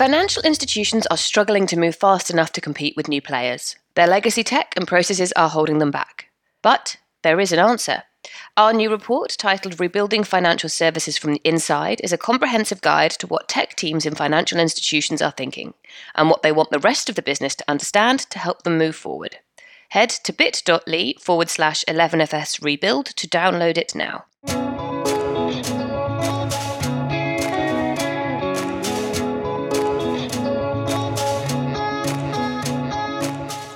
Financial institutions are struggling to move fast enough to compete with new players. Their legacy tech and processes are holding them back. But there is an answer. Our new report, titled Rebuilding Financial Services from the Inside, is a comprehensive guide to what tech teams in financial institutions are thinking and what they want the rest of the business to understand to help them move forward. Head to bit.ly forward slash 11FS rebuild to download it now.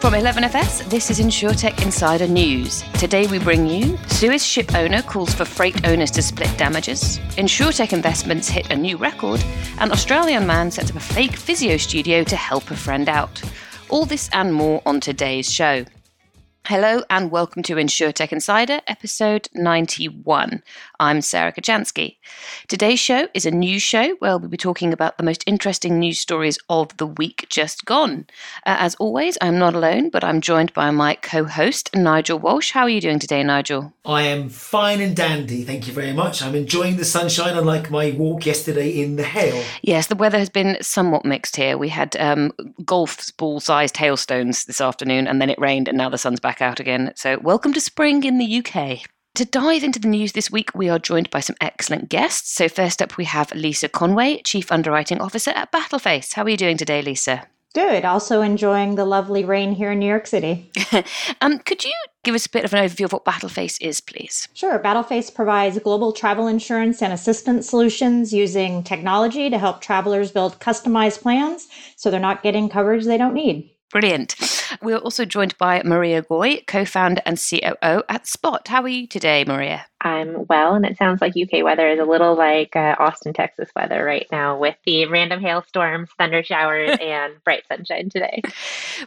From 11FS, this is InsurTech Insider News. Today we bring you Suez ship owner calls for freight owners to split damages, InsurTech investments hit a new record, and Australian man sets up a fake physio studio to help a friend out. All this and more on today's show. Hello and welcome to InsurTech Insider, episode 91. I'm Sarah Kocianski. Today's show is a news show where we'll be talking about the most interesting news stories of the week just gone. Uh, as always, I'm not alone, but I'm joined by my co host, Nigel Walsh. How are you doing today, Nigel? I am fine and dandy, thank you very much. I'm enjoying the sunshine, unlike my walk yesterday in the hail. Yes, the weather has been somewhat mixed here. We had um, golf ball sized hailstones this afternoon, and then it rained, and now the sun's back out again. So, welcome to spring in the UK. To dive into the news this week, we are joined by some excellent guests. So, first up, we have Lisa Conway, Chief Underwriting Officer at Battleface. How are you doing today, Lisa? Good. Also enjoying the lovely rain here in New York City. um, could you give us a bit of an overview of what Battleface is, please? Sure. Battleface provides global travel insurance and assistance solutions using technology to help travelers build customized plans so they're not getting coverage they don't need. Brilliant. We're also joined by Maria Goy, co founder and COO at Spot. How are you today, Maria? I'm well, and it sounds like UK weather is a little like uh, Austin, Texas weather right now with the random hailstorms, thunder showers, and bright sunshine today.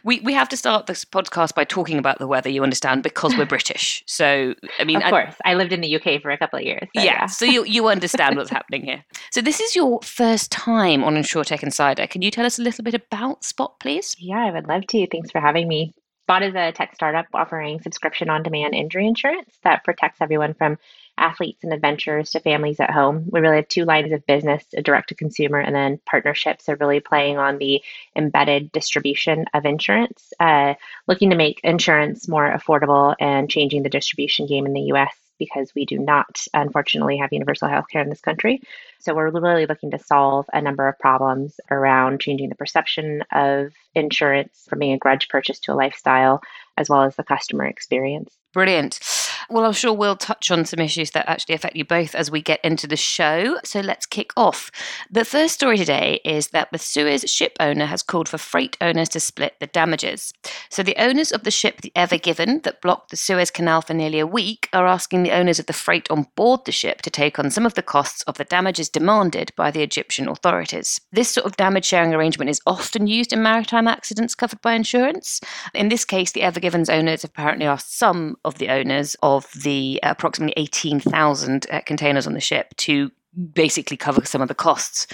We, we have to start this podcast by talking about the weather, you understand, because we're British. So, I mean, of course, I, I lived in the UK for a couple of years. So, yeah, yeah, so you, you understand what's happening here. So, this is your first time on InsurTech Insider. Can you tell us a little bit about Spot, please? Yeah, I would love to. Thanks for having me. Spot is a tech startup offering subscription on demand injury insurance that protects everyone from athletes and adventurers to families at home. We really have two lines of business a direct to consumer and then partnerships are really playing on the embedded distribution of insurance, uh, looking to make insurance more affordable and changing the distribution game in the US because we do not, unfortunately, have universal health care in this country. So we're really looking to solve a number of problems around changing the perception of insurance from being a grudge purchase to a lifestyle, as well as the customer experience. Brilliant. Well, I'm sure we'll touch on some issues that actually affect you both as we get into the show. So let's kick off. The first story today is that the Suez ship owner has called for freight owners to split the damages. So the owners of the ship, the Ever Given, that blocked the Suez Canal for nearly a week, are asking the owners of the freight on board the ship to take on some of the costs of the damages demanded by the Egyptian authorities. This sort of damage sharing arrangement is often used in maritime accidents covered by insurance. In this case, the Ever Given's owners apparently asked some of the owners of of the approximately 18,000 uh, containers on the ship to basically cover some of the costs.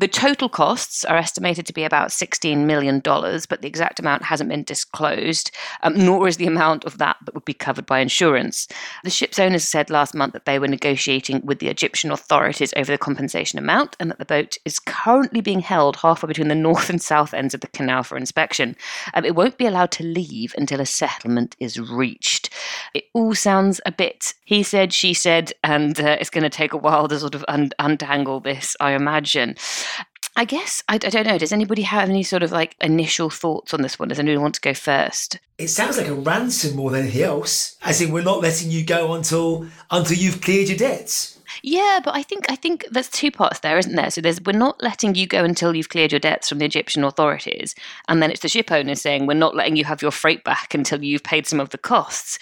The total costs are estimated to be about $16 million, but the exact amount hasn't been disclosed, um, nor is the amount of that that would be covered by insurance. The ship's owners said last month that they were negotiating with the Egyptian authorities over the compensation amount and that the boat is currently being held halfway between the north and south ends of the canal for inspection. Um, it won't be allowed to leave until a settlement is reached. It all sounds a bit he said, she said, and uh, it's going to take a while to sort of un- untangle this, I imagine. I guess, I, I, don't know, does anybody have any sort of like initial thoughts on this one? Does anyone want to go first? It sounds like a ransom more than anything else. As in, we're not letting you go until until you've cleared your debts. Yeah, but I think I think there's two parts there, isn't there? So there's we're not letting you go until you've cleared your debts from the Egyptian authorities, and then it's the ship owner saying we're not letting you have your freight back until you've paid some of the costs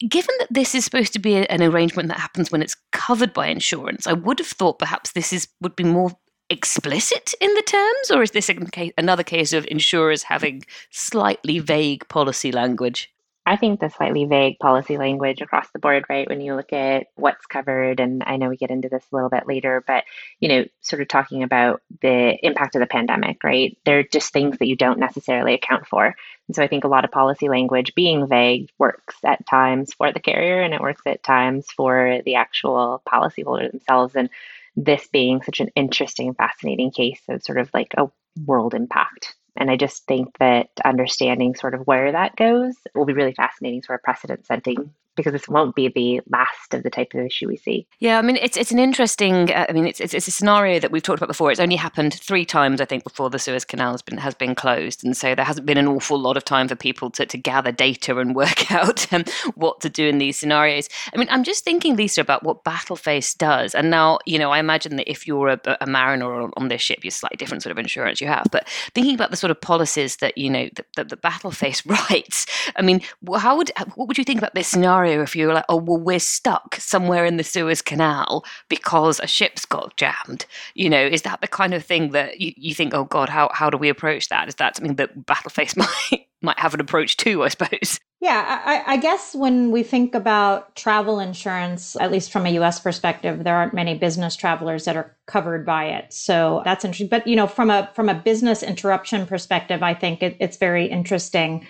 given that this is supposed to be an arrangement that happens when it's covered by insurance, I would have thought perhaps this is would be more explicit in the terms, or is this another case of insurers having slightly vague policy language? I think the slightly vague policy language across the board, right? When you look at what's covered, and I know we get into this a little bit later, but you know, sort of talking about the impact of the pandemic, right? They're just things that you don't necessarily account for. And so I think a lot of policy language being vague works at times for the carrier and it works at times for the actual policyholder themselves. And this being such an interesting fascinating case of sort of like a world impact. And I just think that understanding sort of where that goes will be really fascinating sort of precedent setting because this won't be the last of the type of issue we see. Yeah, I mean, it's it's an interesting. Uh, I mean, it's, it's, it's a scenario that we've talked about before. It's only happened three times, I think, before the Suez Canal has been has been closed, and so there hasn't been an awful lot of time for people to, to gather data and work out um, what to do in these scenarios. I mean, I'm just thinking, Lisa, about what Battleface does, and now you know, I imagine that if you're a, a mariner on this ship, you're slightly different sort of insurance you have. But thinking about the sort of policies that you know that, that the Battleface writes, I mean, how would what would you think about this scenario? Scenario if you were like, oh, well, we're stuck somewhere in the Suez Canal because a ship's got jammed? You know, is that the kind of thing that you, you think, oh, God, how, how do we approach that? Is that something that Battleface might, might have an approach to, I suppose? Yeah, I, I, guess when we think about travel insurance, at least from a US perspective, there aren't many business travelers that are covered by it. So that's interesting. But you know, from a from a business interruption perspective, I think it, it's very interesting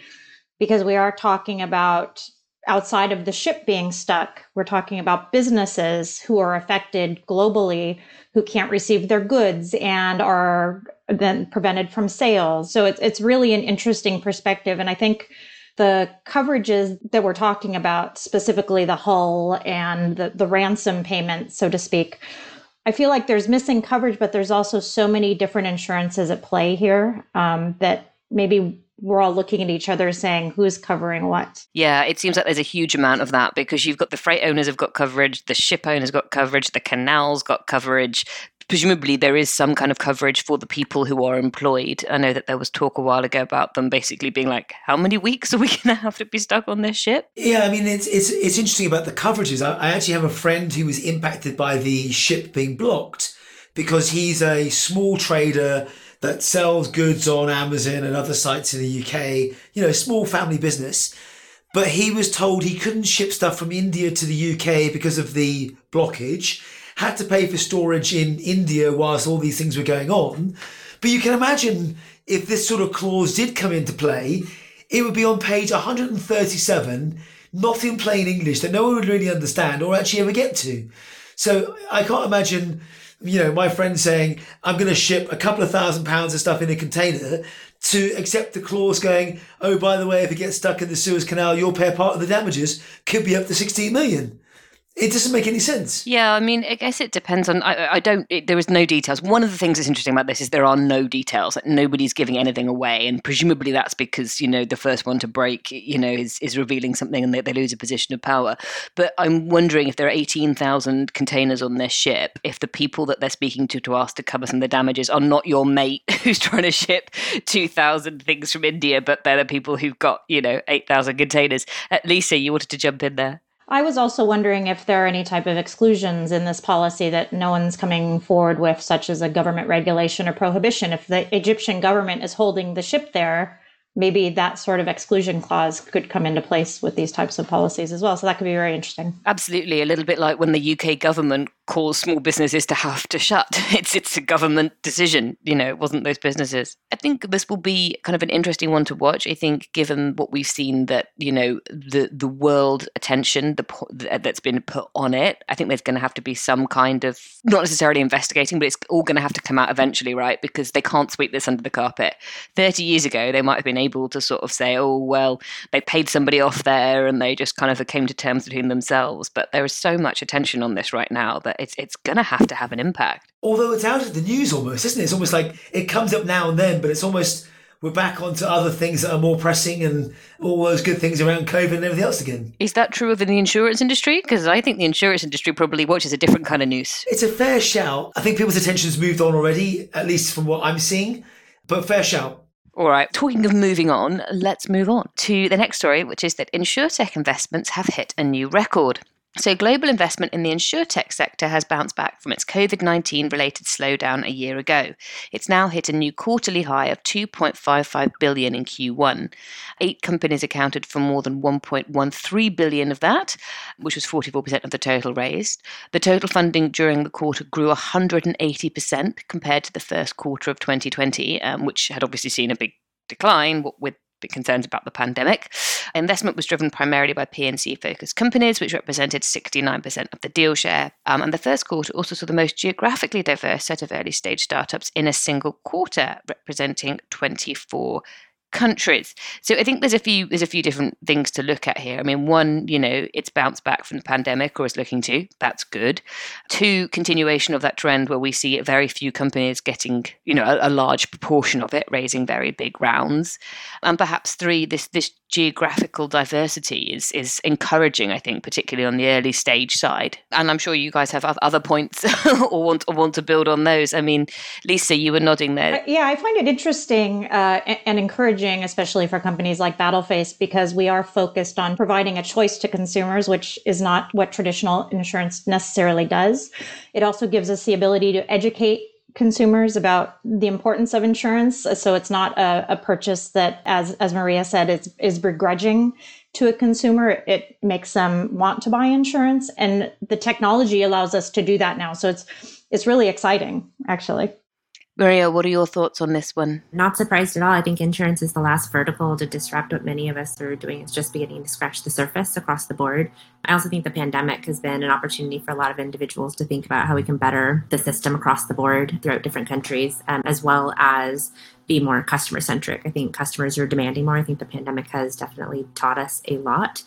because we are talking about outside of the ship being stuck, we're talking about businesses who are affected globally who can't receive their goods and are then prevented from sales. So it's it's really an interesting perspective and I think the coverages that we're talking about, specifically the hull and the, the ransom payment, so to speak, I feel like there's missing coverage, but there's also so many different insurances at play here um, that maybe we're all looking at each other saying who's covering what. Yeah, it seems like there's a huge amount of that because you've got the freight owners have got coverage, the ship owners got coverage, the canals got coverage. Presumably, there is some kind of coverage for the people who are employed. I know that there was talk a while ago about them basically being like, "How many weeks are we going to have to be stuck on this ship?" Yeah, I mean, it's it's it's interesting about the coverages. I, I actually have a friend who was impacted by the ship being blocked because he's a small trader that sells goods on Amazon and other sites in the UK, you know, small family business. But he was told he couldn't ship stuff from India to the UK because of the blockage, had to pay for storage in India whilst all these things were going on. But you can imagine if this sort of clause did come into play, it would be on page 137, not in plain English that no one would really understand or actually ever get to. So I can't imagine you know, my friend saying, I'm going to ship a couple of thousand pounds of stuff in a container to accept the clause going, oh, by the way, if it gets stuck in the Suez Canal, you'll pay part of the damages, could be up to 16 million it doesn't make any sense. Yeah, I mean, I guess it depends on. I, I don't. It, there is no details. One of the things that's interesting about this is there are no details. Like nobody's giving anything away, and presumably that's because you know the first one to break, you know, is is revealing something, and they, they lose a position of power. But I'm wondering if there are eighteen thousand containers on this ship, if the people that they're speaking to to ask to cover some of the damages are not your mate who's trying to ship two thousand things from India, but they're the people who've got you know eight thousand containers. Uh, Lisa, you wanted to jump in there. I was also wondering if there are any type of exclusions in this policy that no one's coming forward with, such as a government regulation or prohibition. If the Egyptian government is holding the ship there, maybe that sort of exclusion clause could come into place with these types of policies as well. So that could be very interesting. Absolutely. A little bit like when the UK government cause small businesses to have to shut. It's it's a government decision, you know, it wasn't those businesses. I think this will be kind of an interesting one to watch. I think given what we've seen that, you know, the the world attention the that's been put on it, I think there's going to have to be some kind of not necessarily investigating, but it's all going to have to come out eventually, right? Because they can't sweep this under the carpet. 30 years ago, they might have been able to sort of say, "Oh, well, they paid somebody off there and they just kind of came to terms between themselves." But there is so much attention on this right now that it's it's going to have to have an impact. Although it's out of the news almost, isn't it? It's almost like it comes up now and then, but it's almost we're back onto other things that are more pressing and all those good things around COVID and everything else again. Is that true of the insurance industry? Because I think the insurance industry probably watches a different kind of news. It's a fair shout. I think people's attention's moved on already, at least from what I'm seeing. But fair shout. All right, talking of moving on, let's move on to the next story, which is that InsurTech investments have hit a new record. So, global investment in the insurtech sector has bounced back from its COVID 19 related slowdown a year ago. It's now hit a new quarterly high of 2.55 billion in Q1. Eight companies accounted for more than 1.13 billion of that, which was 44% of the total raised. The total funding during the quarter grew 180% compared to the first quarter of 2020, um, which had obviously seen a big decline with bit concerned about the pandemic. Investment was driven primarily by P&C focused companies, which represented 69% of the deal share. Um, and the first quarter also saw the most geographically diverse set of early stage startups in a single quarter, representing 24 countries. So I think there's a few there's a few different things to look at here. I mean, one, you know, it's bounced back from the pandemic or is looking to. That's good. Two, continuation of that trend where we see very few companies getting, you know, a, a large proportion of it raising very big rounds. And perhaps three, this this geographical diversity is is encouraging, I think, particularly on the early stage side. And I'm sure you guys have other points or want or want to build on those. I mean, Lisa, you were nodding there. Yeah, I find it interesting uh, and encouraging, especially for companies like Battleface, because we are focused on providing a choice to consumers, which is not what traditional insurance necessarily does. It also gives us the ability to educate consumers about the importance of insurance. So it's not a, a, purchase that, as as Maria said, is is begrudging to a consumer. It makes them want to buy insurance, and the technology allows us to do that now. So it's it's really exciting, actually. Maria, what are your thoughts on this one? Not surprised at all. I think insurance is the last vertical to disrupt what many of us are doing. It's just beginning to scratch the surface across the board. I also think the pandemic has been an opportunity for a lot of individuals to think about how we can better the system across the board throughout different countries, um, as well as be more customer centric. I think customers are demanding more. I think the pandemic has definitely taught us a lot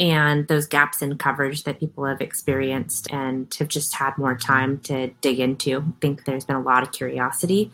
and those gaps in coverage that people have experienced and have just had more time to dig into. I think there's been a lot of curiosity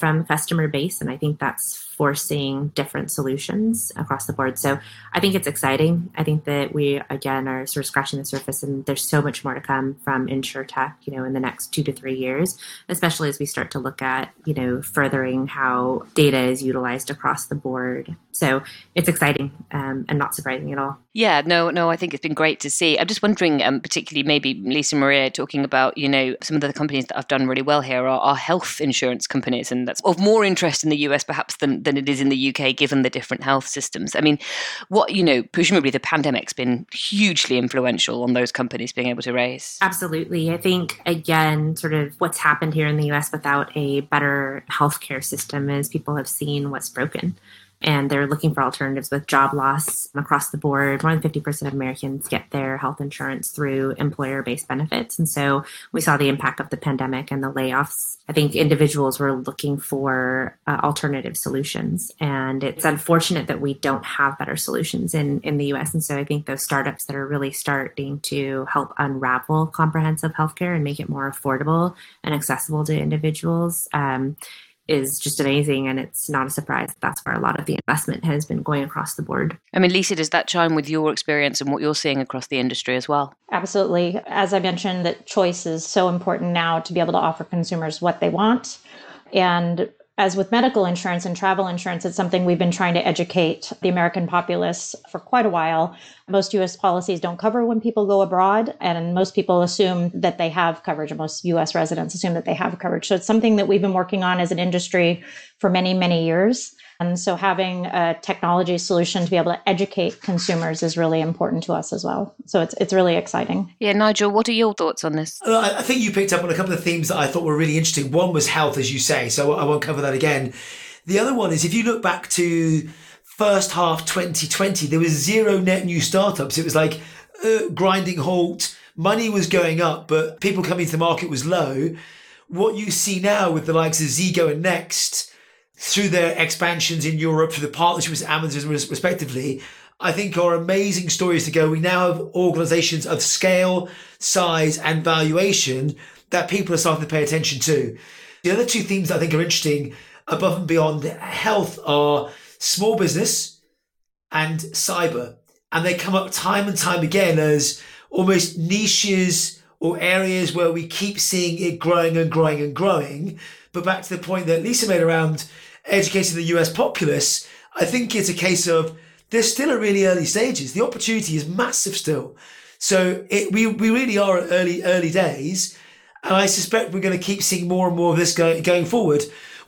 from customer base, and I think that's forcing different solutions across the board. So I think it's exciting. I think that we again are sort of scratching the surface, and there's so much more to come from tech. you know, in the next two to three years, especially as we start to look at, you know, furthering how data is utilized across the board. So it's exciting um, and not surprising at all. Yeah, no, no, I think it's been great to see. I'm just wondering, um, particularly maybe Lisa Maria talking about, you know, some of the companies that have done really well here are, are health insurance companies, and that's of more interest in the US perhaps than, than than it is in the UK, given the different health systems. I mean, what, you know, presumably the pandemic's been hugely influential on those companies being able to raise. Absolutely. I think, again, sort of what's happened here in the US without a better healthcare system is people have seen what's broken and they're looking for alternatives with job loss across the board. More than 50% of Americans get their health insurance through employer based benefits. And so we saw the impact of the pandemic and the layoffs. I think individuals were looking for uh, alternative solutions. And it's unfortunate that we don't have better solutions in, in the US. And so I think those startups that are really starting to help unravel comprehensive healthcare and make it more affordable and accessible to individuals. Um, is just amazing. And it's not a surprise that that's where a lot of the investment has been going across the board. I mean, Lisa, does that chime with your experience and what you're seeing across the industry as well? Absolutely. As I mentioned, that choice is so important now to be able to offer consumers what they want. And as with medical insurance and travel insurance, it's something we've been trying to educate the American populace for quite a while. Most US policies don't cover when people go abroad, and most people assume that they have coverage, most US residents assume that they have coverage. So it's something that we've been working on as an industry for many, many years. And so having a technology solution to be able to educate consumers is really important to us as well. So it's it's really exciting. Yeah, Nigel, what are your thoughts on this? Uh, I think you picked up on a couple of themes that I thought were really interesting. One was health, as you say, so I won't cover that again. The other one is if you look back to first half 2020, there was zero net new startups. It was like uh, grinding halt. Money was going up, but people coming to the market was low. What you see now with the likes of Zego and Next through their expansions in Europe, through the partnerships with Amazon respectively, I think are amazing stories to go. We now have organizations of scale, size, and valuation that people are starting to pay attention to. The other two themes I think are interesting above and beyond health are small business and cyber. And they come up time and time again as almost niches or areas where we keep seeing it growing and growing and growing. But back to the point that Lisa made around educating the US populace, I think it's a case of there's still a really early stages. The opportunity is massive still. So it, we, we really are at early, early days. And I suspect we're going to keep seeing more and more of this going, going forward.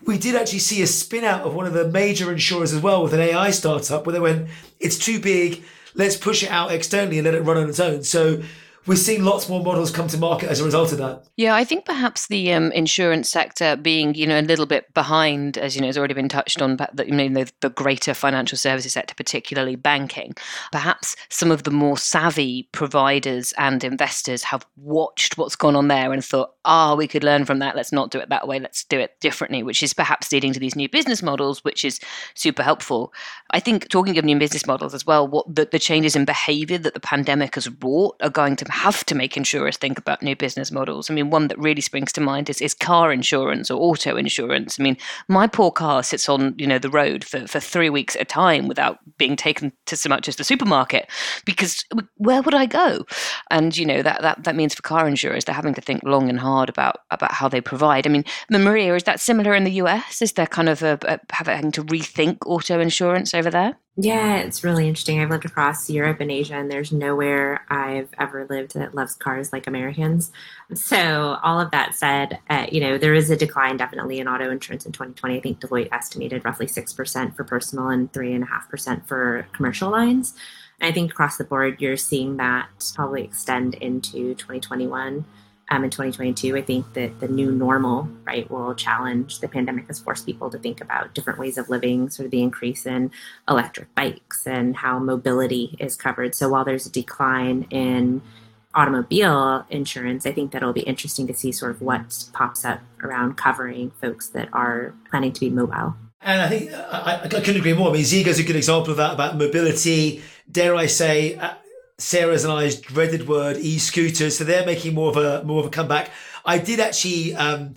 We did actually see a spin out of one of the major insurers as well with an AI startup where they went, it's too big. Let's push it out externally and let it run on its own. So we're seeing lots more models come to market as a result of that. Yeah, I think perhaps the um, insurance sector being, you know, a little bit behind, as you know, has already been touched on, but the, you know, the, the greater financial services sector, particularly banking. Perhaps some of the more savvy providers and investors have watched what's gone on there and thought, ah, oh, we could learn from that. Let's not do it that way. Let's do it differently, which is perhaps leading to these new business models, which is super helpful. I think talking of new business models as well, what the, the changes in behavior that the pandemic has brought are going to have to make insurers think about new business models. I mean, one that really springs to mind is, is car insurance or auto insurance. I mean, my poor car sits on, you know, the road for, for three weeks at a time without being taken to so much as the supermarket because where would I go? And, you know, that, that, that means for car insurers, they're having to think long and hard about, about how they provide. I mean, Maria, is that similar in the US? Is there kind of a, a having to rethink auto insurance over there? Yeah, it's really interesting. I've lived across Europe and Asia, and there's nowhere I've ever lived that loves cars like Americans. So, all of that said, uh, you know, there is a decline definitely in auto insurance in 2020. I think Deloitte estimated roughly 6% for personal and 3.5% for commercial lines. I think across the board, you're seeing that probably extend into 2021 um, in 2022. I think that the new normal, right, will challenge the pandemic has forced people to think about different ways of living, sort of the increase in electric bikes and how mobility is covered. So while there's a decline in automobile insurance, I think that it'll be interesting to see sort of what pops up around covering folks that are planning to be mobile. And I think I, I couldn't agree more. I mean, Zego is a good example of that about mobility. Dare I say, Sarah's and I's dreaded word, e-scooters. So they're making more of a more of a comeback. I did actually um,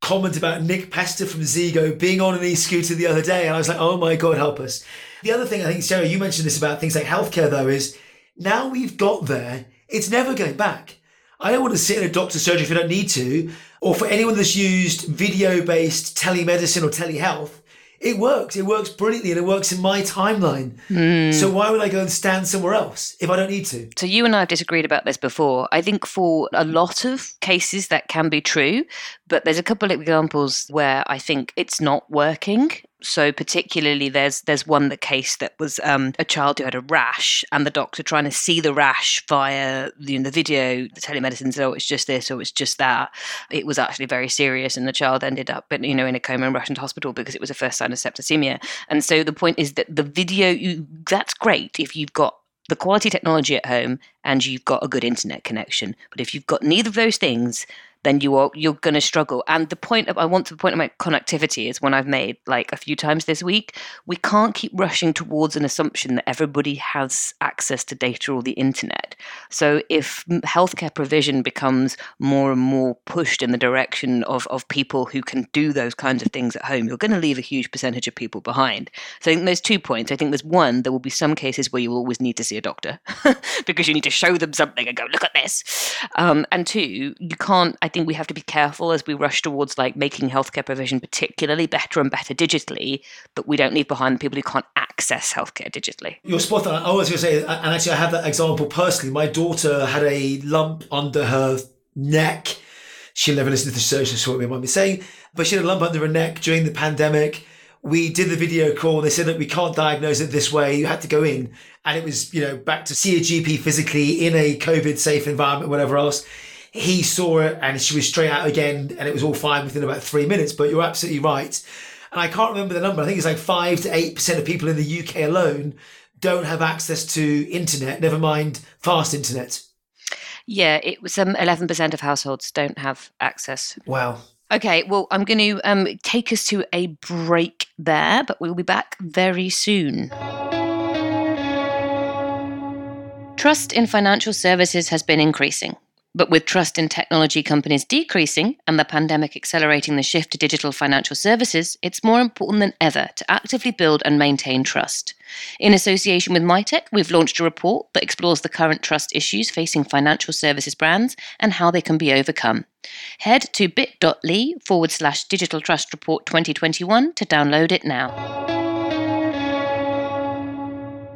comment about Nick Pester from Zego being on an e-scooter the other day, and I was like, oh my god, help us. The other thing I think, Sarah, you mentioned this about things like healthcare, though, is now we've got there, it's never going back. I don't want to sit in a doctor's surgery if I don't need to, or for anyone that's used video-based telemedicine or telehealth it works. It works brilliantly and it works in my timeline. Mm. So why would I go and stand somewhere else if I don't need to? So you and I have disagreed about this before. I think for a lot of cases that can be true, but there's a couple of examples where I think it's not working so particularly there's there's one the case that was um, a child who had a rash and the doctor trying to see the rash via the, the video the telemedicine said oh it's just this or it's just that. It was actually very serious and the child ended up you know in a coma and rushed into hospital because it was a first sign of septicemia. And so the point is that the video you, that's great if you've got the quality technology at home and you've got a good internet connection. But if you've got neither of those things then you are you're going to struggle. And the point of I want to point of my connectivity is one I've made like a few times this week. We can't keep rushing towards an assumption that everybody has access to data or the internet. So if healthcare provision becomes more and more pushed in the direction of of people who can do those kinds of things at home, you're going to leave a huge percentage of people behind. So I think there's two points. I think there's one there will be some cases where you will always need to see a doctor because you need to show them something and go look at this. Um, and two, you can't. I think we have to be careful as we rush towards like making healthcare provision particularly better and better digitally, but we don't leave behind the people who can't access healthcare digitally. You're spot on. I was going to say, and actually, I have that example personally. My daughter had a lump under her neck. She'll never listen to the show, so what might be saying. But she had a lump under her neck during the pandemic we did the video call. They said that we can't diagnose it this way. You had to go in, and it was you know back to see a GP physically in a COVID safe environment, whatever else he saw it and she was straight out again and it was all fine within about three minutes. But you're absolutely right. And I can't remember the number. I think it's like five to eight percent of people in the UK alone don't have access to internet, never mind fast internet. Yeah, it was um, 11% of households don't have access. Wow. Okay, well, I'm going to um, take us to a break there, but we'll be back very soon. Trust in financial services has been increasing. But with trust in technology companies decreasing and the pandemic accelerating the shift to digital financial services, it's more important than ever to actively build and maintain trust. In association with Mitek, we've launched a report that explores the current trust issues facing financial services brands and how they can be overcome. Head to bit.ly forward slash digital trust report 2021 to download it now.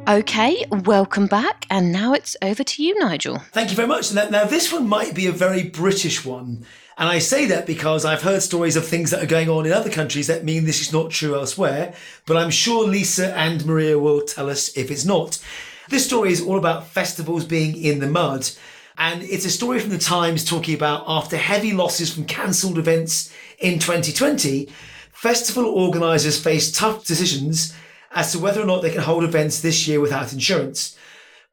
Okay, welcome back. And now it's over to you, Nigel. Thank you very much. Now, now, this one might be a very British one. And I say that because I've heard stories of things that are going on in other countries that mean this is not true elsewhere. But I'm sure Lisa and Maria will tell us if it's not. This story is all about festivals being in the mud. And it's a story from the Times talking about after heavy losses from cancelled events in 2020, festival organisers faced tough decisions as to whether or not they can hold events this year without insurance.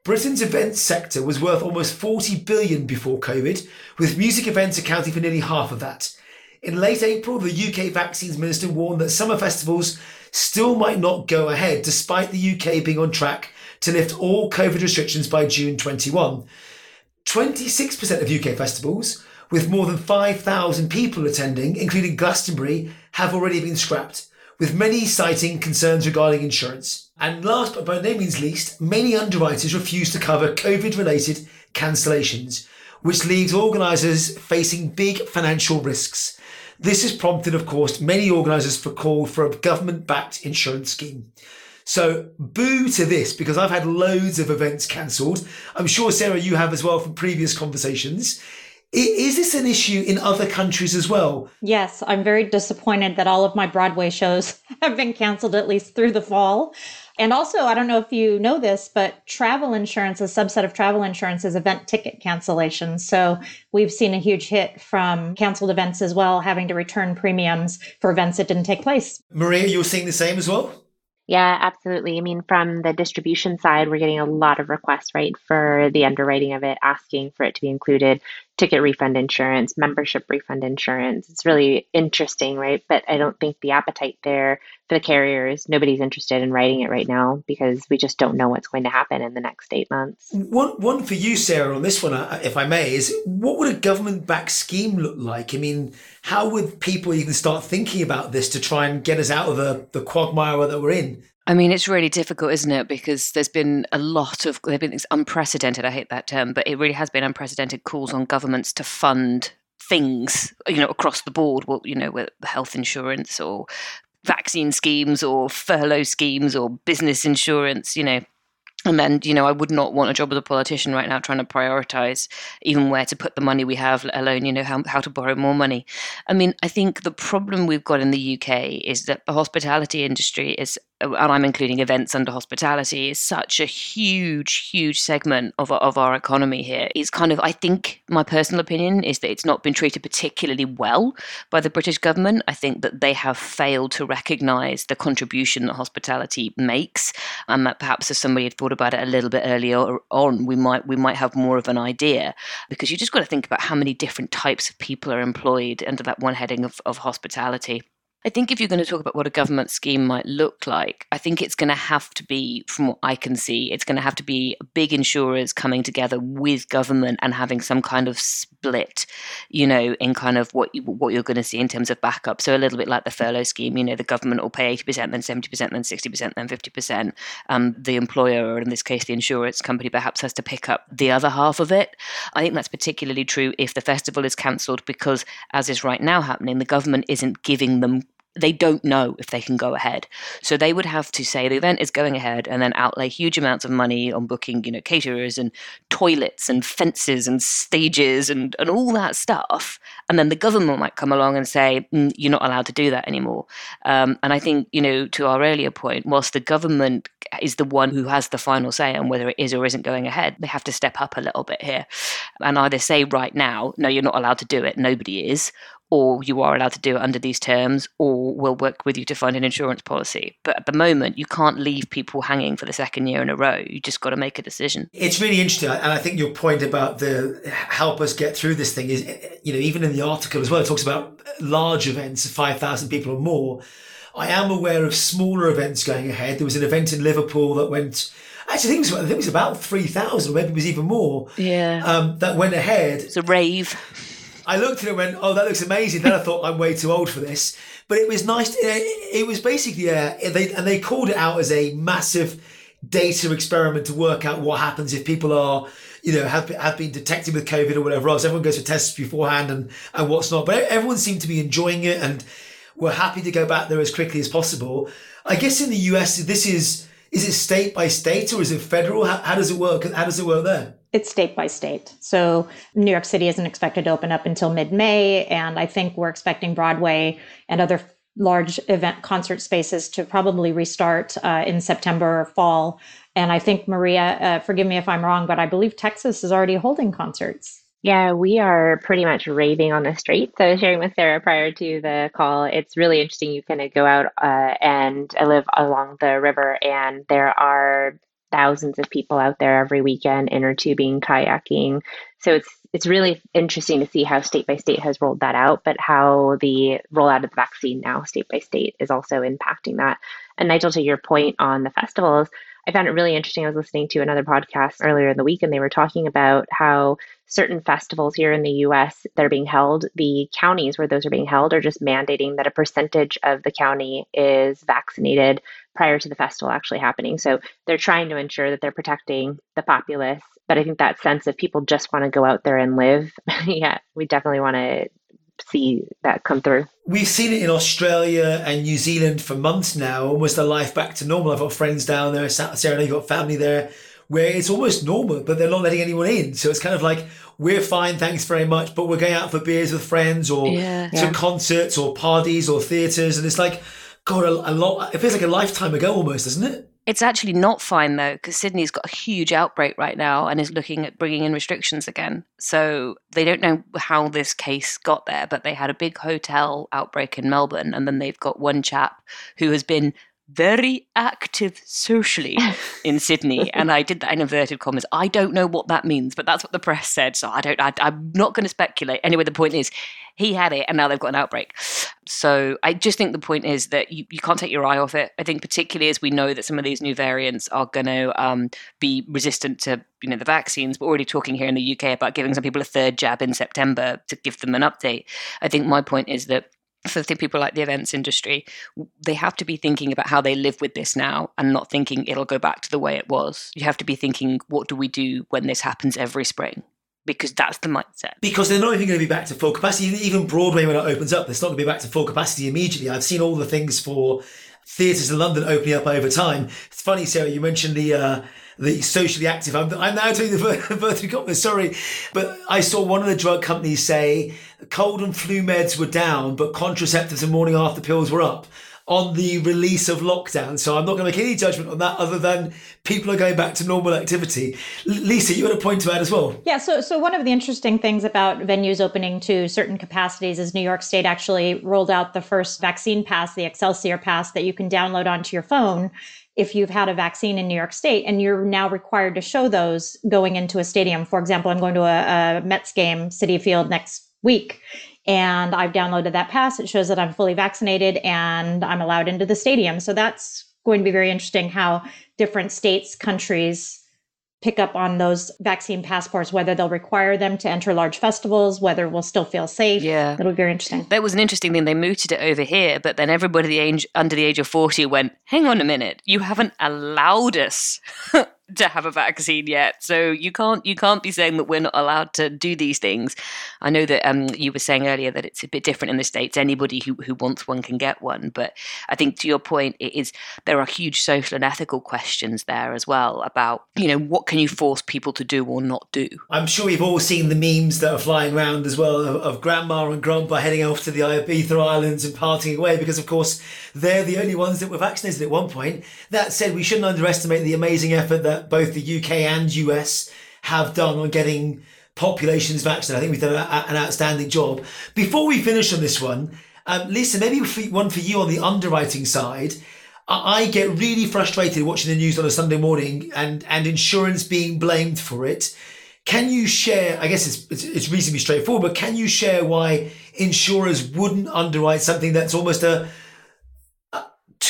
Britain's events sector was worth almost 40 billion before COVID, with music events accounting for nearly half of that. In late April, the UK vaccines minister warned that summer festivals still might not go ahead, despite the UK being on track to lift all COVID restrictions by June 21. 26% of UK festivals, with more than 5,000 people attending, including Glastonbury, have already been scrapped, with many citing concerns regarding insurance. And last but by no means least, many underwriters refuse to cover COVID related cancellations, which leaves organisers facing big financial risks. This has prompted, of course, many organisers for call for a government backed insurance scheme. So, boo to this because I've had loads of events cancelled. I'm sure, Sarah, you have as well from previous conversations. Is this an issue in other countries as well? Yes, I'm very disappointed that all of my Broadway shows have been canceled at least through the fall. And also, I don't know if you know this, but travel insurance, a subset of travel insurance is event ticket cancellations. So we've seen a huge hit from canceled events as well, having to return premiums for events that didn't take place. Maria, you're seeing the same as well? Yeah, absolutely. I mean, from the distribution side, we're getting a lot of requests, right, for the underwriting of it, asking for it to be included ticket refund insurance, membership refund insurance. It's really interesting, right? But I don't think the appetite there for the carriers, nobody's interested in writing it right now because we just don't know what's going to happen in the next eight months. One, one for you, Sarah, on this one, uh, if I may, is what would a government backed scheme look like? I mean, how would people even start thinking about this to try and get us out of the, the quagmire that we're in? I mean, it's really difficult, isn't it? Because there's been a lot of, there have been unprecedented, I hate that term, but it really has been unprecedented calls on governments to fund things, you know, across the board, well, you know, with health insurance or vaccine schemes or furlough schemes or business insurance, you know, and then, you know, I would not want a job as a politician right now trying to prioritize even where to put the money we have, let alone, you know, how, how to borrow more money. I mean, I think the problem we've got in the UK is that the hospitality industry is Uh, and I'm including events under hospitality, is such a huge, huge segment of, of our economy here. It's kind of, I think, my personal opinion is that it's not been treated particularly well by the British government. I think that they have failed to recognise the contribution that hospitality makes, and that perhaps if somebody had thought about it a little bit earlier on, we might we might have more of an idea. Because you just got to think about how many different types of people are employed under that one heading of, of hospitality. I think if you're going to talk about what a government scheme might look like, I think it's going to have to be, from what I can see, it's going to have to be big insurers coming together with government and having some kind of split, you know, in kind of what you, what you're going to see in terms of backup. So a little bit like the furlough scheme, you know, the government will pay 80%, then 70%, then 60%, then 50%. Um, the employer, or in this case, the insurance company, perhaps has to pick up the other half of it. I think that's particularly true if the festival is cancelled because, as is right now happening, the government isn't giving them they don't know if they can go ahead. So they would have to say the event is going ahead and then outlay huge amounts of money on booking, you know, caterers and toilets and fences and stages and, and all that stuff. And then the government might come along and say, mm, you're not allowed to do that anymore. Um, and I think, you know, to our earlier point, whilst the government is the one who has the final say on whether it is or isn't going ahead, they have to step up a little bit here and either say right now, no, you're not allowed to do it, nobody is, or you are allowed to do it under these terms, or we'll work with you to find an insurance policy. But at the moment, you can't leave people hanging for the second year in a row. You just got to make a decision. It's really interesting. And I think your point about the help us get through this thing is, you know, even in the article as well, it talks about large events 5,000 people or more. I am aware of smaller events going ahead. There was an event in Liverpool that went, actually, I think it was, I think it was about 3,000, maybe it was even more. Yeah. Um, that went ahead. It's a rave. I looked at it and went, "Oh, that looks amazing." Then I thought, "I'm way too old for this." But it was nice. It was basically, uh, they and they called it out as a massive data experiment to work out what happens if people are, you know, have have been detected with COVID or whatever else. Everyone goes for tests beforehand and and what's not. But everyone seemed to be enjoying it and were happy to go back there as quickly as possible. I guess in the US, this is is it state by state or is it federal? How, how does it work? How does it work there? It's state by state. So New York City isn't expected to open up until mid May. And I think we're expecting Broadway and other large event concert spaces to probably restart uh, in September or fall. And I think, Maria, uh, forgive me if I'm wrong, but I believe Texas is already holding concerts. Yeah, we are pretty much raving on the streets. I was sharing with Sarah prior to the call, it's really interesting. You kind of go out uh, and I live along the river, and there are thousands of people out there every weekend inner tubing, kayaking. So it's it's really interesting to see how state by state has rolled that out, but how the rollout of the vaccine now state by state is also impacting that. And Nigel, to your point on the festivals, I found it really interesting. I was listening to another podcast earlier in the week, and they were talking about how certain festivals here in the US that are being held, the counties where those are being held are just mandating that a percentage of the county is vaccinated prior to the festival actually happening. So they're trying to ensure that they're protecting the populace. But I think that sense of people just want to go out there and live, yeah, we definitely want to see that come through. We've seen it in Australia and New Zealand for months now, almost a life back to normal. I've got friends down there, Sarah, you've got family there, where it's almost normal, but they're not letting anyone in. So it's kind of like, we're fine, thanks very much, but we're going out for beers with friends or yeah. to yeah. concerts or parties or theatres. And it's like, God, a, a lot, it feels like a lifetime ago almost, doesn't it? It's actually not fine though, because Sydney's got a huge outbreak right now and is looking at bringing in restrictions again. So they don't know how this case got there, but they had a big hotel outbreak in Melbourne, and then they've got one chap who has been very active socially in Sydney. And I did that in inverted commas. I don't know what that means, but that's what the press said. So I don't, I, am not going to speculate. Anyway, the point is, he had it and now they've got an outbreak. So I just think the point is that you, you can't take your eye off it. I think particularly as we know that some of these new variants are going to um, be resistant to you know the vaccines. We're already talking here in the UK about giving some people a third jab in September to give them an update. I think my point is that for people like the events industry, they have to be thinking about how they live with this now and not thinking it'll go back to the way it was. You have to be thinking, what do we do when this happens every spring? Because that's the mindset. Because they're not even going to be back to full capacity. Even Broadway, when it opens up, it's not going to be back to full capacity immediately. I've seen all the things for theatres in London opening up over time. It's funny, Sarah, you mentioned the uh, the socially active. I'm, I'm now doing the virtual conference, sorry. But I saw one of the drug companies say cold and flu meds were down, but contraceptives and morning after pills were up on the release of lockdown. So I'm not going to make any judgment on that other than people are going back to normal activity. Lisa, you had a point to add as well. Yeah, so so one of the interesting things about venues opening to certain capacities is New York State actually rolled out the first vaccine pass, the Excelsior pass that you can download onto your phone if you've had a vaccine in New York State, and you're now required to show those going into a stadium. For example, I'm going to a, a Mets game, Citi Field, next week, and I've downloaded that pass. It shows that I'm fully vaccinated and I'm allowed into the stadium. So that's going to be very interesting how different states, countries pick up on those vaccine passports, whether they'll require them to enter large festivals, whether we'll still feel safe. Yeah. That'll be very interesting. That was an interesting thing. They mooted it over here, but then everybody the age, under the age of 40 went, hang on a minute, you haven't allowed us to have a vaccine yet. So you can't you can't be saying that we're not allowed to do these things. I know that um, you were saying earlier that it's a bit different in the states. Anybody who, who wants one can get one, but I think to your point, it is there are huge social and ethical questions there as well about you know what can you force people to do or not do. I'm sure you've all seen the memes that are flying around as well of, of grandma and grandpa heading off to the Ibiza Islands and partying away because of course they're the only ones that were vaccinated at one point. That said, we shouldn't underestimate the amazing effort that both the UK and US have done on getting populations vaccinated. I think we've done a, an outstanding job. Before we finish on this one, um, Lisa, maybe one for you on the underwriting side. I get really frustrated watching the news on a Sunday morning and, and insurance being blamed for it. Can you share? I guess it's, it's, it's reasonably straightforward, but can you share why insurers wouldn't underwrite something that's almost a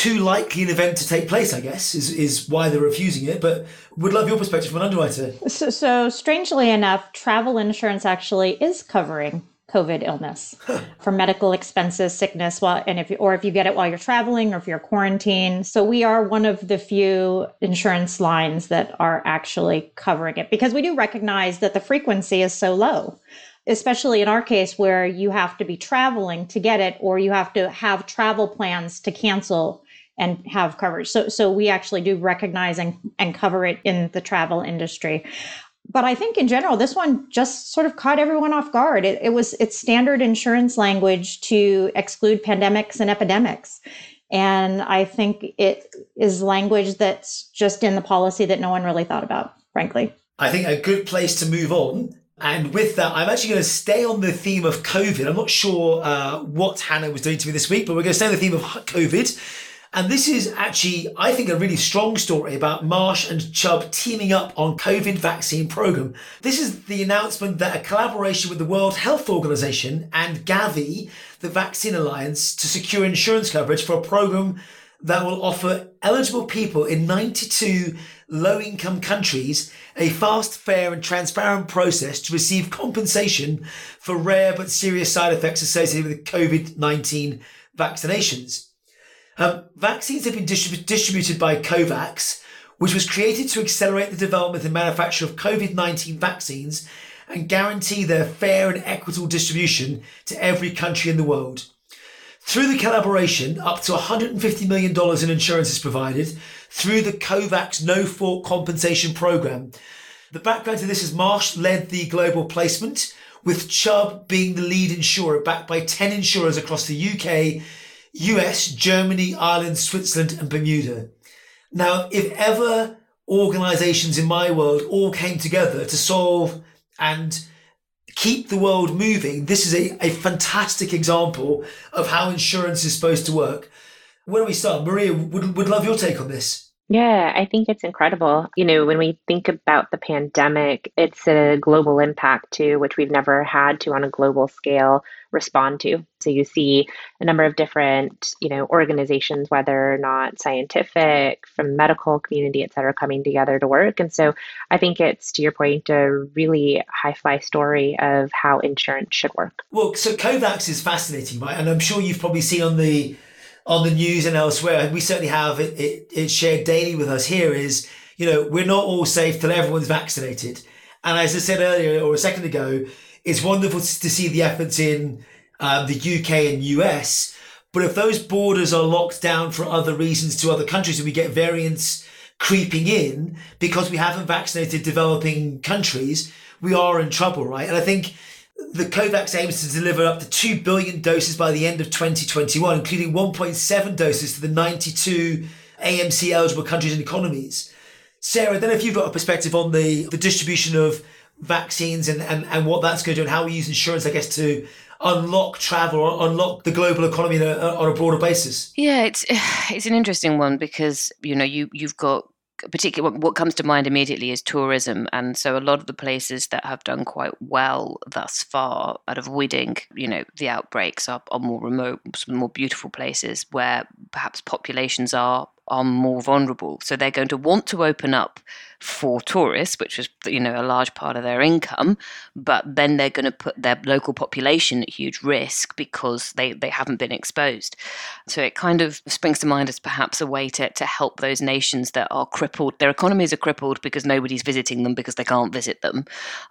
too likely an event to take place, I guess, is, is why they're refusing it. But would love your perspective from an underwriter. So, so strangely enough, travel insurance actually is covering COVID illness for medical expenses, sickness, while and if you, or if you get it while you're traveling or if you're quarantined. So we are one of the few insurance lines that are actually covering it because we do recognize that the frequency is so low. Especially in our case, where you have to be traveling to get it, or you have to have travel plans to cancel and have coverage. So so we actually do recognize and, and cover it in the travel industry. But I think in general, this one just sort of caught everyone off guard. It, it was it's standard insurance language to exclude pandemics and epidemics. And I think it is language that's just in the policy that no one really thought about, frankly. I think a good place to move on. And with that, I'm actually going to stay on the theme of COVID. I'm not sure uh, what Hanna was doing to me this week, but we're going to stay on the theme of COVID. And this is actually, I think, a really strong story about Marsh and Chubb teaming up on COVID vaccine program. This is the announcement that a collaboration with the World Health Organization and Gavi, the Vaccine Alliance, to secure insurance coverage for a program that will offer eligible people in 92 low income countries a fast, fair, and transparent process to receive compensation for rare but serious side effects associated with COVID 19 vaccinations. Um, vaccines have been distrib- distributed by COVAX, which was created to accelerate the development and manufacture of COVID 19 vaccines and guarantee their fair and equitable distribution to every country in the world. Through the collaboration, up to $150 million in insurance is provided through the COVAX No Fault Compensation Program. The background to this is Marsh led the global placement, with Chubb being the lead insurer, backed by 10 insurers across the UK, US, Germany, Ireland, Switzerland, and Bermuda. Now, if ever organizations in my world all came together to solve and keep the world moving, this is a, a fantastic example of how insurance is supposed to work. Where do we start? Maria, would, would love your take on this. Yeah, I think it's incredible. You know, when we think about the pandemic, it's a global impact too, which we've never had to on a global scale respond to. So you see a number of different, you know, organizations, whether or not scientific, from medical community, et cetera, coming together to work. And so I think it's, to your point, a really high fly story of how insurance should work. Well, so COVAX is fascinating, right? And I'm sure you've probably seen on the on the news and elsewhere, we certainly have it, it, it shared daily with us here is, you know, we're not all safe till everyone's vaccinated. And as I said earlier or a second ago, it's wonderful to see the efforts in um, the UK and US. But if those borders are locked down for other reasons to other countries and we get variants creeping in because we haven't vaccinated developing countries, we are in trouble, right? And I think the COVAX aims to deliver up to 2 billion doses by the end of 2021, including 1.7 doses to the 92 AMC eligible countries and economies. Sarah, I don't know if you've got a perspective on the, the distribution of vaccines and, and, and what that's going to do and how we use insurance, I guess, to unlock travel unlock the global economy a, on a broader basis. Yeah, it's it's an interesting one because you know you you've got particularly what comes to mind immediately is tourism. And so a lot of the places that have done quite well thus far at avoiding you know the outbreaks are, are more remote some more beautiful places where perhaps populations are are more vulnerable. So they're going to want to open up for tourists, which is you know a large part of their income, but then they're going to put their local population at huge risk because they, they haven't been exposed. So it kind of springs to mind as perhaps a way to, to help those nations that are crippled. Their economies are crippled because nobody's visiting them because they can't visit them,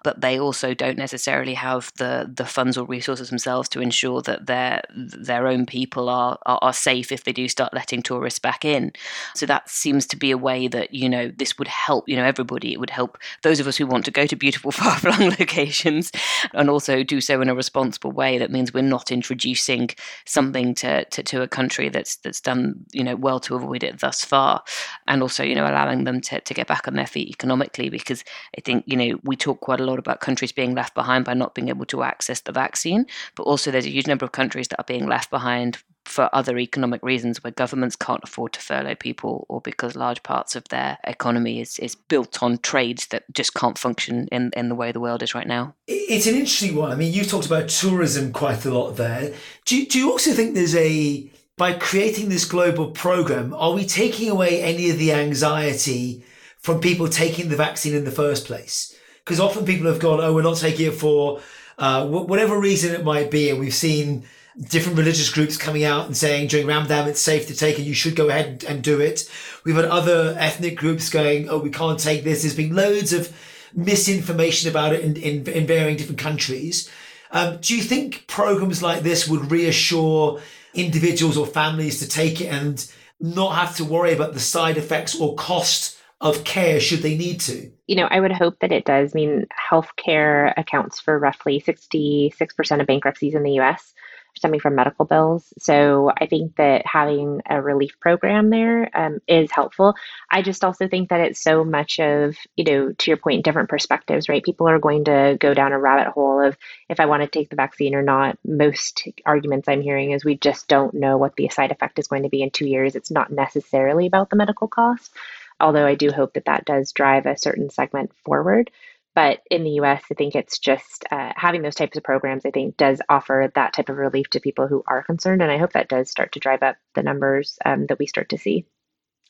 but they also don't necessarily have the the funds or resources themselves to ensure that their their own people are, are, are safe if they do start letting tourists back in. So that seems to be a way that you know this would help you know know everybody. It would help those of us who want to go to beautiful far flung locations and also do so in a responsible way. That means we're not introducing something to, to, to a country that's that's done you know well to avoid it thus far, and also you know allowing them to, to get back on their feet economically. Because I think you know we talk quite a lot about countries being left behind by not being able to access the vaccine, but also there's a huge number of countries that are being left behind for other economic reasons where governments can't afford to furlough people or because large parts of their economy is, is built on trades that just can't function in, in the way the world is right now. It's an interesting one. I mean, you've talked about tourism quite a lot there. Do, do you also think there's a, by creating this global program, are we taking away any of the anxiety from people taking the vaccine in the first place? Because often people have gone, oh, we're not taking it for uh, whatever reason it might be. And we've seen different religious groups coming out and saying during Ramadan it's safe to take it, you should go ahead and do it. We've had other ethnic groups going, oh, we can't take this. There's been loads of misinformation about it in, in, in varying different countries. Um, do you think programs like this would reassure individuals or families to take it and not have to worry about the side effects or cost of care should they need to? You know, I would hope that it does. I mean, healthcare accounts for roughly 66% of bankruptcies in the US. Stemming from medical bills. So I think that having a relief program there um, is helpful. I just also think that it's so much of, you know, to your point, different perspectives, right? People are going to go down a rabbit hole of if I want to take the vaccine or not. Most arguments I'm hearing is we just don't know what the side effect is going to be in two years. It's not necessarily about the medical cost, although I do hope that that does drive a certain segment forward. But in the US, I think it's just uh, having those types of programs, I think, does offer that type of relief to people who are concerned. And I hope that does start to drive up the numbers um, that we start to see.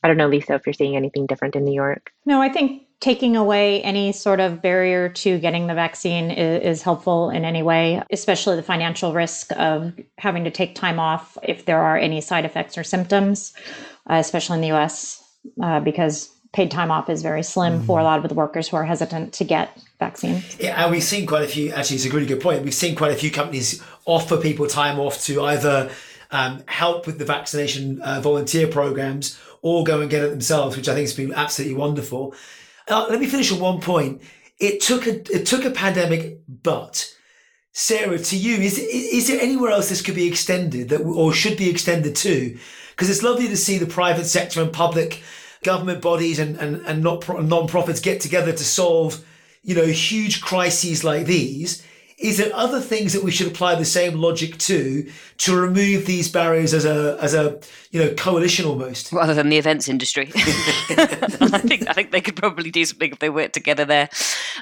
I don't know, Lisa, if you're seeing anything different in New York. No, I think taking away any sort of barrier to getting the vaccine is, is, helpful in any way, especially the financial risk of having to take time off if there are any side effects or symptoms, uh, especially in the US, uh, because paid time off is very slim mm-hmm. for a lot of the workers who are hesitant to get vaccine. Yeah, and we've seen quite a few. Actually, it's a really good point. We've seen quite a few companies offer people time off to either um, help with the vaccination uh, volunteer programs or go and get it themselves, which I think has been absolutely wonderful. Uh, let me finish on one point. It took a it took a pandemic, but Sarah, to you, is is there anywhere else this could be extended that or should be extended to? Because it's lovely to see the private sector and public government bodies and, and, and not non-profits get together to solve, you know, huge crises like these. Is there other things that we should apply the same logic to to remove these barriers as a as a you know coalition almost? Rather than the events industry, I think I think they could probably do something if they worked together there.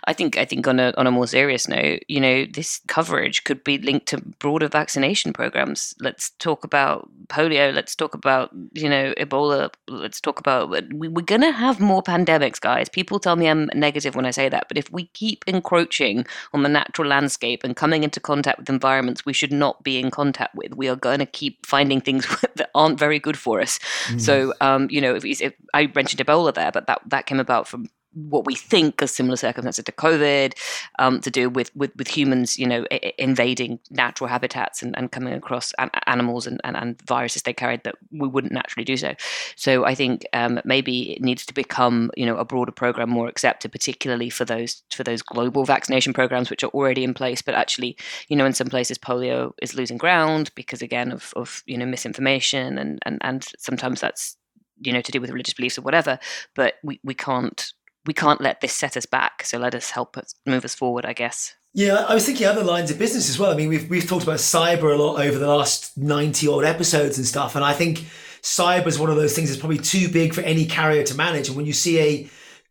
I think I think on a on a more serious note, you know, this coverage could be linked to broader vaccination programs. Let's talk about polio. Let's talk about you know Ebola. Let's talk about we, we're going to have more pandemics, guys. People tell me I'm negative when I say that, but if we keep encroaching on the natural landscape landscape and coming into contact with environments we should not be in contact with, we are going to keep finding things that aren't very good for us. Mm. So, um, you know, if, if, I mentioned Ebola there, but that that came about from what we think are similar circumstances to COVID, um, to do with, with, with humans, you know, I- invading natural habitats and, and coming across an- animals and, and, and, viruses they carried that we wouldn't naturally do so. So I think um, maybe it needs to become, you know, a broader program more accepted, particularly for those for those global vaccination programs which are already in place. But actually, you know, in some places polio is losing ground because again of, of you know misinformation and, and and sometimes that's you know to do with religious beliefs or whatever. But we we can't we can't let this set us back. So let us help us move us forward, I guess. Yeah, I was thinking other lines of business as well. I mean, we've we've talked about cyber a lot over the last ninety odd episodes and stuff, and I think cyber is one of those things that's probably too big for any carrier to manage. And when you see a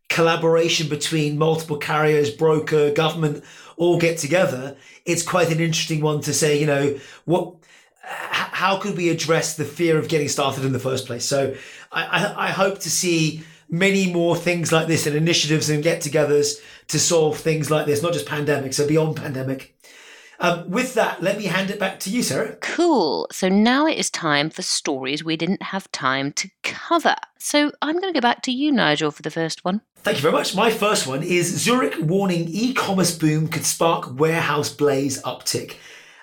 collaboration between multiple carriers, broker, government, all get together, it's quite an interesting one to say. You know, what how could we address the fear of getting started in the first place? So I, I, I hope to see many more things like this and initiatives and get togethers to solve things like this, not just pandemic, so beyond pandemic. Um, with that, let me hand it back to you, Sarah. Cool. So now it is time for stories we didn't have time to cover. So I'm going to go back to you, Nigel, for the first one. Thank you very much. My first one is Zurich warning e commerce boom could spark warehouse blaze uptick.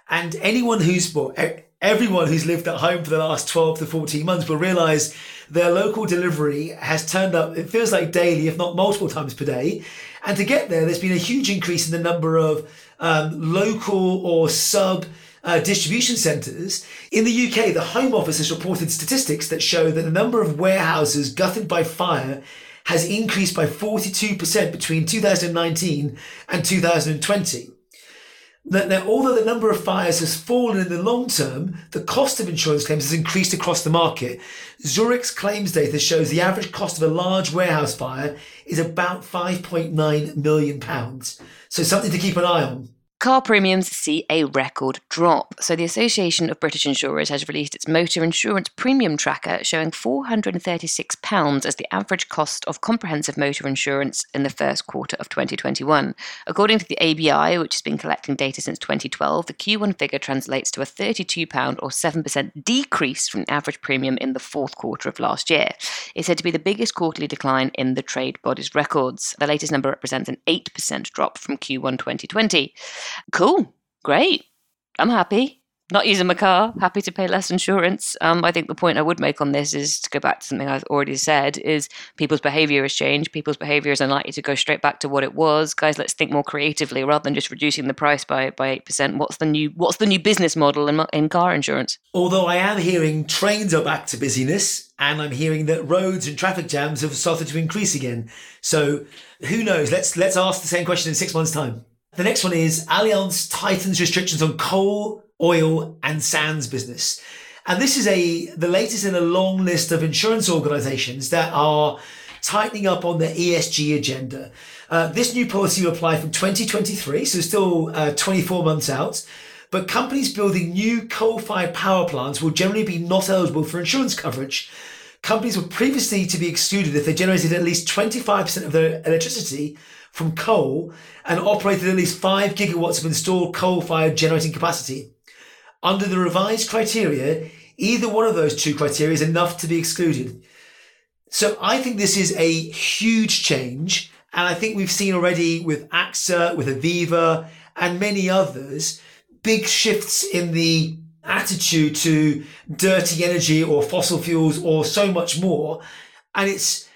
And anyone who's, well, everyone who's lived at home for the last 12 to 14 months will realize their local delivery has turned up, it feels like daily, if not multiple times per day. And to get there, there's been a huge increase in the number of um, local or sub uh, distribution centres. In the UK, the Home Office has reported statistics that show that the number of warehouses gutted by fire has increased by 42% between 2019 and 2020 that, that although the number of fires has fallen in the long term, the cost of insurance claims has increased across the market. Zurich's claims data shows the average cost of a large warehouse fire is about 5.9 million pounds. So something to keep an eye on. Car premiums see a record drop. So, the Association of British Insurers has released its motor insurance premium tracker showing £436 as the average cost of comprehensive motor insurance in the first quarter of 2021. According to the ABI, which has been collecting data since 2012, the Q1 figure translates to a £32 or 7% decrease from the average premium in the fourth quarter of last year. It's said to be the biggest quarterly decline in the trade body's records. The latest number represents an 8% drop from Q1 2020. Cool. Great. I'm happy. not using my car, happy to pay less insurance. Um, I think the point I would make on this is to go back to something I've already said: is people's behaviour has changed. People's behaviour is unlikely to go straight back to what it was. Guys, let's think more creatively rather than just reducing the price by by eight percent. What's the new What's the new business model in, in car insurance? Although I am hearing trains are back to busyness, and I'm hearing that roads and traffic jams have started to increase again. So who knows? Let's let's ask the same question in six months' time. The next one is Allianz tightens restrictions on coal oil and sands business. And this is a the latest in a long list of insurance organizations that are tightening up on their ESG agenda. Uh, this new policy will apply from 2023, so still uh, 24 months out. But companies building new coal-fired power plants will generally be not eligible for insurance coverage. Companies were previously to be excluded if they generated at least 25% of their electricity from coal and operated at least 5 gigawatts of installed coal-fired generating capacity. Under the revised criteria, either one of those two criteria is enough to be excluded. So I think this is a huge change. And I think we've seen already with AXA, with Aviva, and many others, big shifts in the attitude to dirty energy or fossil fuels or so much more. And it's,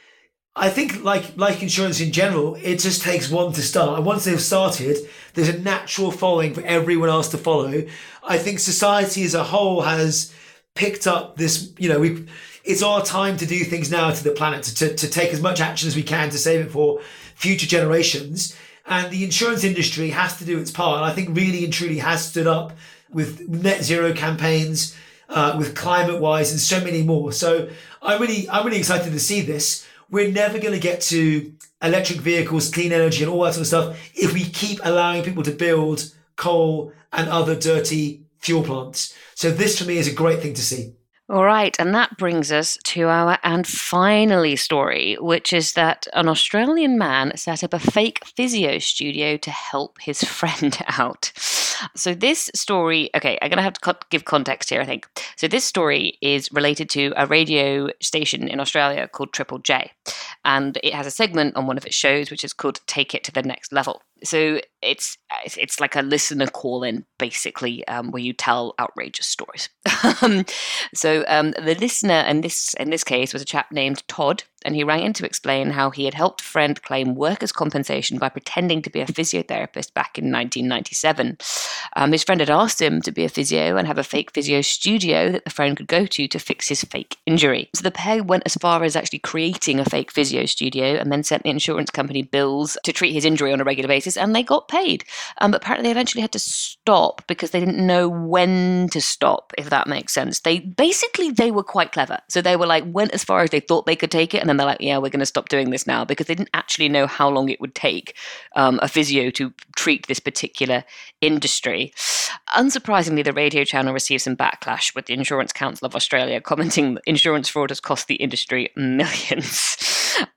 I think like, like insurance in general, it just takes one to start. And once they've started, there's a natural following for everyone else to follow. I think society as a whole has picked up this, you know, we it's our time to do things now to the planet, to, to, to take as much action as we can to save it for future generations. And the insurance industry has to do its part. And I think really and truly has stood up with net zero campaigns, uh, with ClimateWise and so many more. So I'm really, I'm really excited to see this. We're never going to get to electric vehicles, clean energy and all that sort of stuff if we keep allowing people to build coal and other dirty fuel plants. So this for me is a great thing to see. All right, and that brings us to our and finally story, which is that an Australian man set up a fake physio studio to help his friend out. So, this story, okay, I'm going to have to give context here, I think. So, this story is related to a radio station in Australia called Triple J, and it has a segment on one of its shows which is called Take It to the Next Level so it's it's like a listener call in basically um, where you tell outrageous stories um, so um, the listener in this in this case was a chap named todd and he rang in to explain how he had helped a friend claim workers' compensation by pretending to be a physiotherapist back in 1997. Um, his friend had asked him to be a physio and have a fake physio studio that the friend could go to to fix his fake injury. So the pair went as far as actually creating a fake physio studio and then sent the insurance company bills to treat his injury on a regular basis, and they got paid. Um, but apparently, they eventually had to stop because they didn't know when to stop, if that makes sense. They basically they were quite clever, so they were like went as far as they thought they could take it and then they're like, yeah, we're going to stop doing this now because they didn't actually know how long it would take um, a physio to treat this particular industry. Unsurprisingly, the radio channel received some backlash with the Insurance Council of Australia commenting that insurance fraud has cost the industry millions.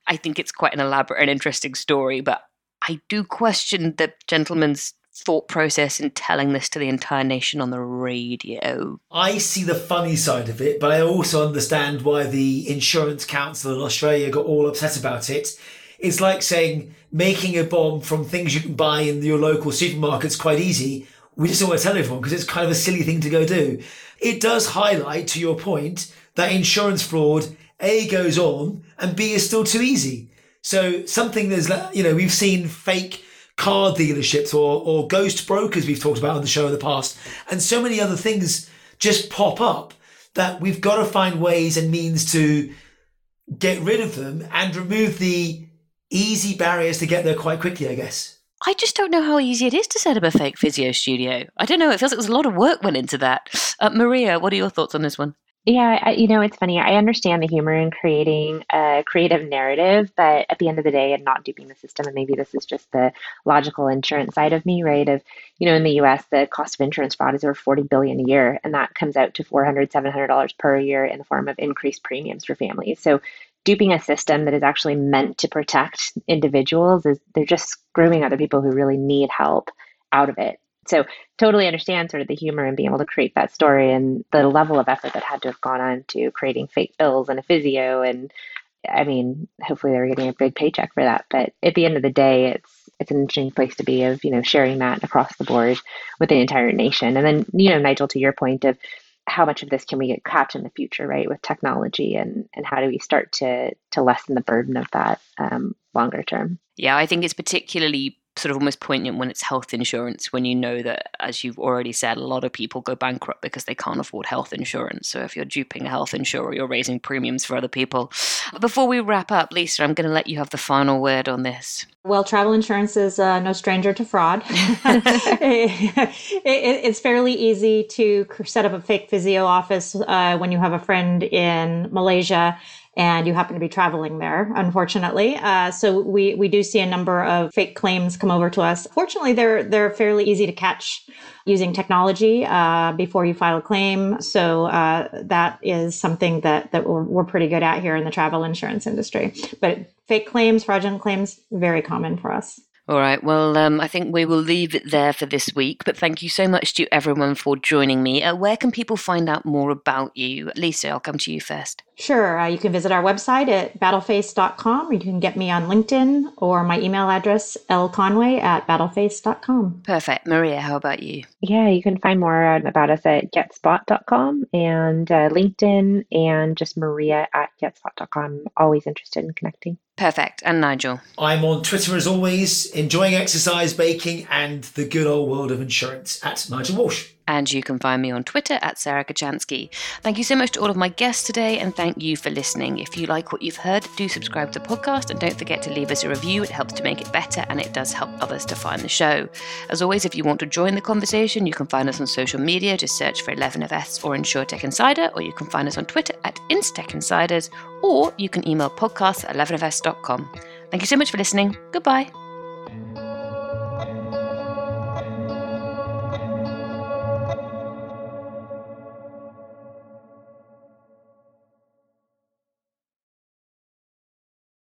I think it's quite an elaborate and interesting story, but I do question the gentleman's thought process in telling this to the entire nation on the radio? I see the funny side of it, but I also understand why the Insurance Council in Australia got all upset about it. It's like saying making a bomb from things you can buy in your local supermarket's quite easy. We just don't want to tell everyone because it's kind of a silly thing to go do. It does highlight, to your point, that insurance fraud A goes on and B is still too easy. So something that's, you know, we've seen fake car dealerships or, or ghost brokers we've talked about on the show in the past, and so many other things just pop up that we've got to find ways and means to get rid of them and remove the easy barriers to get there quite quickly, I guess. I just don't know how easy it is to set up a fake physio studio. I don't know. It feels like there's a lot of work went into that. Uh, Maria, what are your thoughts on this one? Yeah, I, you know, it's funny. I understand the humor in creating a creative narrative, but at the end of the day, and not duping the system, and maybe this is just the logical insurance side of me, right? Of, you know, in the US, the cost of insurance fraud is over 40 billion a year, and that comes out to 400, 700 dollars per year in the form of increased premiums for families. So duping a system that is actually meant to protect individuals is they're just screwing other people who really need help out of it. So totally understand sort of the humor and being able to create that story and the level of effort that had to have gone on to creating fake bills and a physio and I mean, hopefully they were getting a big paycheck for that. But at the end of the day, it's it's an interesting place to be of, you know, sharing that across the board with the entire nation. And then, you know, Nigel, to your point of how much of this can we get catch in the future, right, with technology, and and how do we start to to lessen the burden of that um, longer term? Yeah, I think it's particularly sort of almost poignant when it's health insurance when you know that as you've already said a lot of people go bankrupt because they can't afford health insurance. So if you're duping a health insurer you're raising premiums for other people. Before we wrap up lisa i'm going to let you have the final word on this. Well, travel insurance is uh, no stranger to fraud. it, it, it's fairly easy to set up a fake physio office uh, when you have a friend in Malaysia and you happen to be traveling there, unfortunately. Uh, so we we do see a number of fake claims come over to us. Fortunately, they're they're fairly easy to catch using technology uh, before you file a claim. So uh, that is something that that we're, we're pretty good at here in the travel insurance industry. But fake claims, fraudulent claims, very common for us. All right. Well, um, I think we will leave it there for this week. But thank you so much to everyone for joining me. Uh, where can people find out more about you? Lisa, I'll come to you first. Sure. Uh, you can visit our website at battleface.com, or you can get me on LinkedIn or my email address, lconway at battleface.com. Perfect. Maria, how about you? Yeah, you can find more about us at getspot.com and uh, LinkedIn and just Maria at getspot.com. Always interested in connecting. Perfect. And Nigel? I'm on Twitter as always, enjoying exercise, baking, and the good old world of insurance at Nigel Walsh. And you can find me on Twitter at Sarah Kocianski. Thank you so much to all of my guests today, and thank you for listening. If you like what you've heard, do subscribe to the podcast and don't forget to leave us a review. It helps to make it better and it does help others to find the show. As always, if you want to join the conversation, you can find us on social media. Just search for 11FS or InsurTech Insider, or you can find us on Twitter at InsurTech Insiders, or you can email podcasts at 11FS.com. Thank you so much for listening. Goodbye.